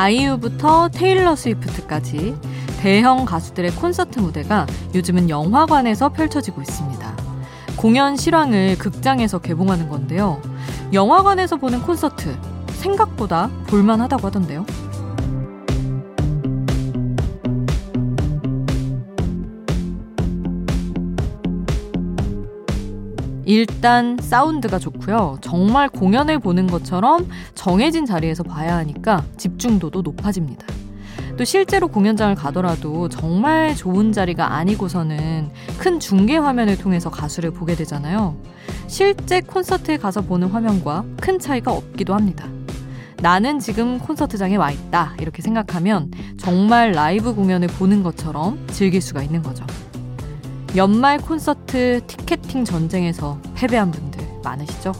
아이유부터 테일러 스위프트까지 대형 가수들의 콘서트 무대가 요즘은 영화관에서 펼쳐지고 있습니다. 공연 실황을 극장에서 개봉하는 건데요. 영화관에서 보는 콘서트 생각보다 볼만하다고 하던데요. 일단 사운드가 좋고요. 정말 공연을 보는 것처럼 정해진 자리에서 봐야 하니까 집중도도 높아집니다. 또 실제로 공연장을 가더라도 정말 좋은 자리가 아니고서는 큰 중계 화면을 통해서 가수를 보게 되잖아요. 실제 콘서트에 가서 보는 화면과 큰 차이가 없기도 합니다. 나는 지금 콘서트장에 와 있다. 이렇게 생각하면 정말 라이브 공연을 보는 것처럼 즐길 수가 있는 거죠. 연말 콘서트 티켓팅 전쟁에서 패배한 분들 많으시죠?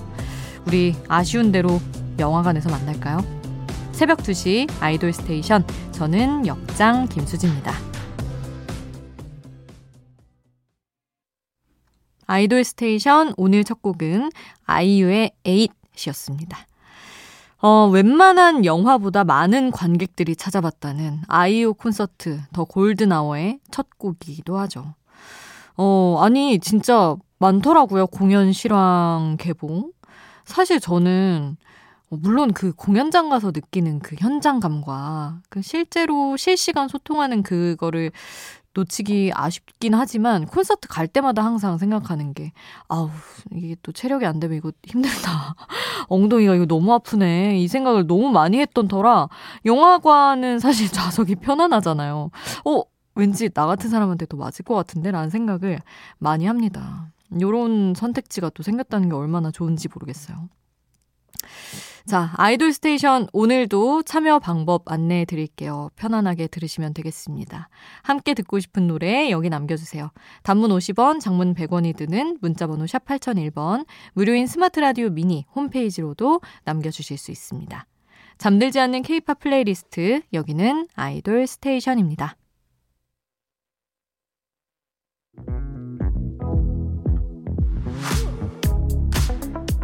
우리 아쉬운 대로 영화관에서 만날까요? 새벽 2시 아이돌 스테이션 저는 역장 김수지입니다. 아이돌 스테이션 오늘 첫 곡은 아이유의 에잇이었습니다. 어, 웬만한 영화보다 많은 관객들이 찾아봤다는 아이유 콘서트 The Golden Hour의 첫 곡이기도 하죠. 어, 아니, 진짜 많더라고요. 공연 실황 개봉. 사실 저는, 어, 물론 그 공연장 가서 느끼는 그 현장감과 그 실제로 실시간 소통하는 그거를 놓치기 아쉽긴 하지만 콘서트 갈 때마다 항상 생각하는 게 아우 이게 또 체력이 안 되면 이거 힘들다 엉덩이가 이거 너무 아프네 이 생각을 너무 많이 했던 터라 영화관은 사실 좌석이 편안하잖아요 어 왠지 나 같은 사람한테 도 맞을 것 같은데 라는 생각을 많이 합니다. 요런 선택지가 또 생겼다는 게 얼마나 좋은지 모르겠어요. 자, 아이돌 스테이션 오늘도 참여 방법 안내해 드릴게요. 편안하게 들으시면 되겠습니다. 함께 듣고 싶은 노래 여기 남겨주세요. 단문 50원, 장문 100원이 드는 문자번호 샵 8001번, 무료인 스마트 라디오 미니 홈페이지로도 남겨주실 수 있습니다. 잠들지 않는 케이팝 플레이리스트, 여기는 아이돌 스테이션입니다.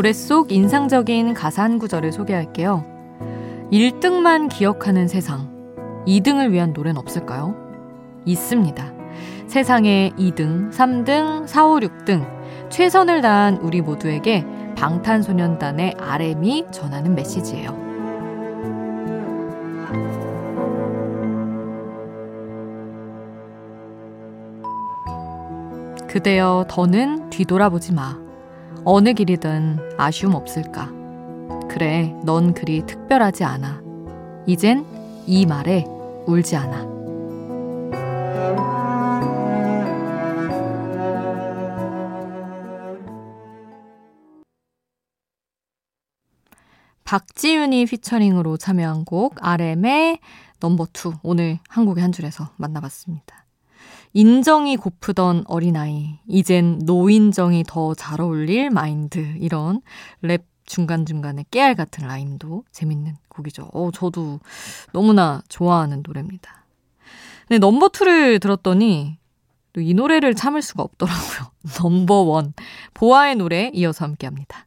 노래 속 인상적인 가사 한 구절을 소개할게요. 1등만 기억하는 세상. 2등을 위한 노래는 없을까요? 있습니다. 세상에 2등, 3등, 4, 5, 6등. 최선을 다한 우리 모두에게 방탄소년단의 RM이 전하는 메시지예요. 그대여 더는 뒤돌아보지 마. 어느 길이든 아쉬움 없을까. 그래, 넌 그리 특별하지 않아. 이젠 이 말에 울지 않아. 박지윤이 피처링으로 참여한 곡 RM의 넘버 2 오늘 한 곡의 한 줄에서 만나봤습니다. 인정이 고프던 어린아이, 이젠 노인정이 더 잘 어울릴 마인드. 이런 랩 중간중간에 깨알 같은 라임도 재밌는 곡이죠. 어, 저도 너무나 좋아하는 노래입니다. 근데 넘버2를 들었더니 또 이 노래를 참을 수가 없더라고요. 넘버1. 보아의 노래 이어서 함께 합니다.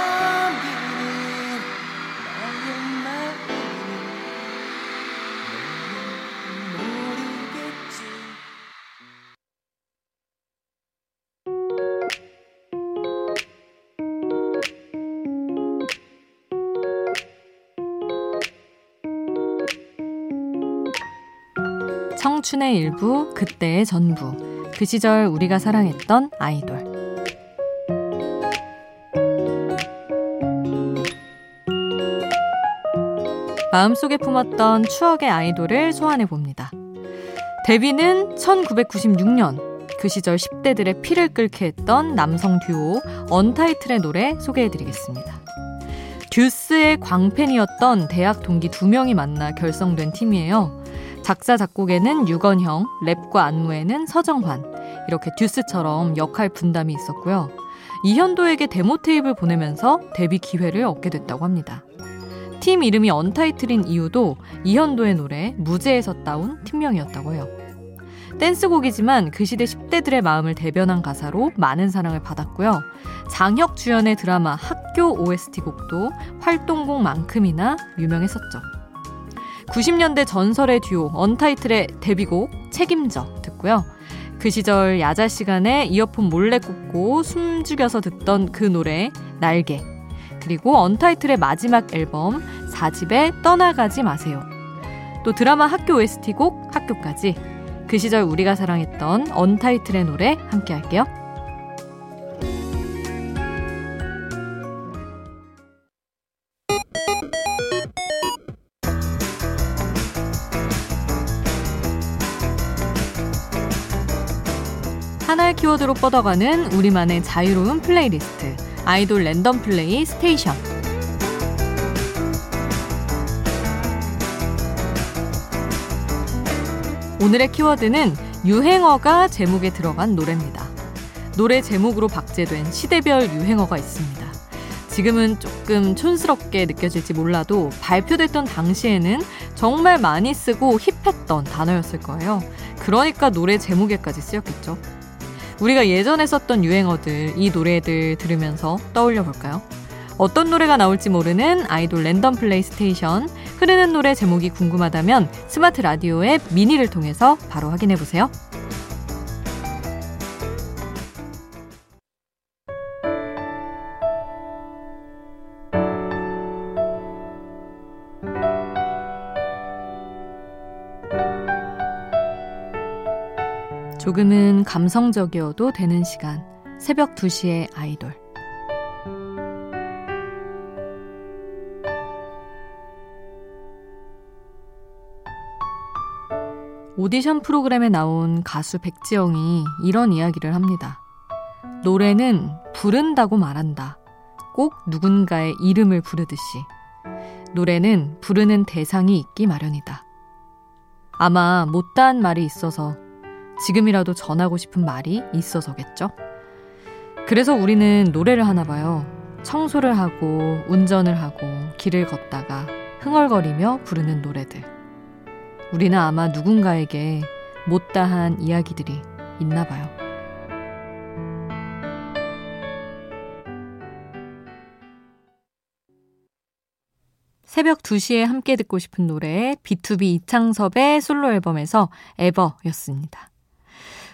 청춘의 일부, 그때의 전부. 그 시절 우리가 사랑했던 아이돌. 마음속에 품었던 추억의 아이돌을 소환해 봅니다. 데뷔는 1996년 그 시절 10대들의 피를 끓게 했던 남성 듀오 언타이틀의 노래 소개해 드리겠습니다. 듀스의 광팬이었던 대학 동기 두 명이 만나 결성된 팀이에요. 작사, 작곡에는 유건형, 랩과 안무에는 서정환. 이렇게 듀스처럼 역할 분담이 있었고요. 이현도에게 데모 테이프를 보내면서 데뷔 기회를 얻게 됐다고 합니다. 팀 이름이 언타이틀인 이유도 이현도의 노래 무제에서 따온 팀명이었다고 해요. 댄스곡이지만 그 시대 10대들의 마음을 대변한 가사로 많은 사랑을 받았고요. 장혁 주연의 드라마 학교 OST 곡도 활동곡만큼이나 유명했었죠. 90년대 전설의 듀오 언타이틀의 데뷔곡 책임져 듣고요. 그 시절 야자 시간에 이어폰 몰래 꽂고 숨 죽여서 듣던 그 노래 날개 그리고 언타이틀의 마지막 앨범 4집에 떠나가지 마세요. 또 드라마 학교 OST 곡 학교까지 그 시절 우리가 사랑했던 언타이틀의 노래 함께 할게요. 하나의 키워드로 뻗어가는 우리만의 자유로운 플레이리스트 아이돌 random play station 오늘의 키워드는 유행어가 제목에 들어간 노래입니다. 노래 제목으로 박제된 시대별 유행어가 있습니다. 지금은 조금 촌스럽게 느껴질지 몰라도 발표됐던 당시에는 정말 많이 쓰고 힙했던 단어였을 거예요. 그러니까 노래 제목에까지 쓰였겠죠. 우리가 예전에 썼던 유행어들, 이 노래들 들으면서 떠올려 볼까요? 어떤 노래가 나올지 모르는 아이돌 random play station. 흐르는 노래 제목이 궁금하다면 스마트 라디오 앱 미니를 통해서 바로 확인해 보세요. 조금은 감성적이어도 되는 시간. 새벽 2시에 아이돌. 오디션 프로그램에 나온 가수 백지영이 이런 이야기를 합니다. 노래는 부른다고 말한다. 꼭 누군가의 이름을 부르듯이. 노래는 부르는 대상이 있기 마련이다. 아마 못다한 말이 있어서 지금이라도 전하고 싶은 말이 있어서겠죠? 그래서 우리는 노래를 하나 봐요. 청소를 하고, 운전을 하고, 길을 걷다가 흥얼거리며 부르는 노래들. 우리는 아마 누군가에게 못다한 이야기들이 있나 봐요. 새벽 2시에 함께 듣고 싶은 노래 B2B 이창섭의 솔로 앨범에서 에버였습니다.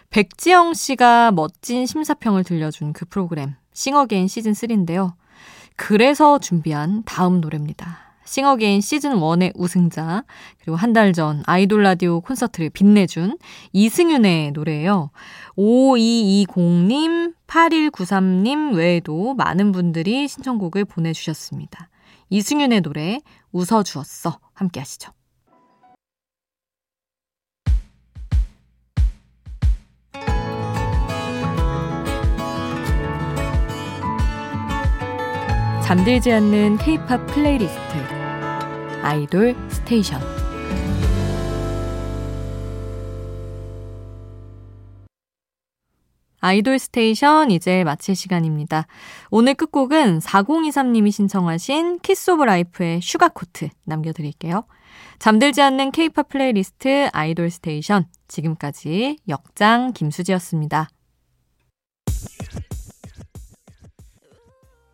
백지영 씨가 멋진 심사평을 들려준 그 프로그램 싱어게인 시즌 3인데요. 그래서 준비한 다음 노래입니다. 싱어게인 시즌 1의 우승자, 그리고 한 달 전 아이돌 라디오 콘서트를 빛내준 이승윤의 노래예요. 5220님, 8193님 외에도 많은 분들이 신청곡을 보내주셨습니다. 이승윤의 노래, 웃어주었어. 함께 하시죠. 잠들지 않는 케이팝 플레이리스트 아이돌 스테이션 아이돌 스테이션 이제 마칠 시간입니다. 오늘 끝곡은 4023님이 신청하신 키스 오브 라이프의 슈가 코트 남겨드릴게요. 잠들지 않는 케이팝 플레이리스트 아이돌 스테이션 지금까지 역장 김수지였습니다.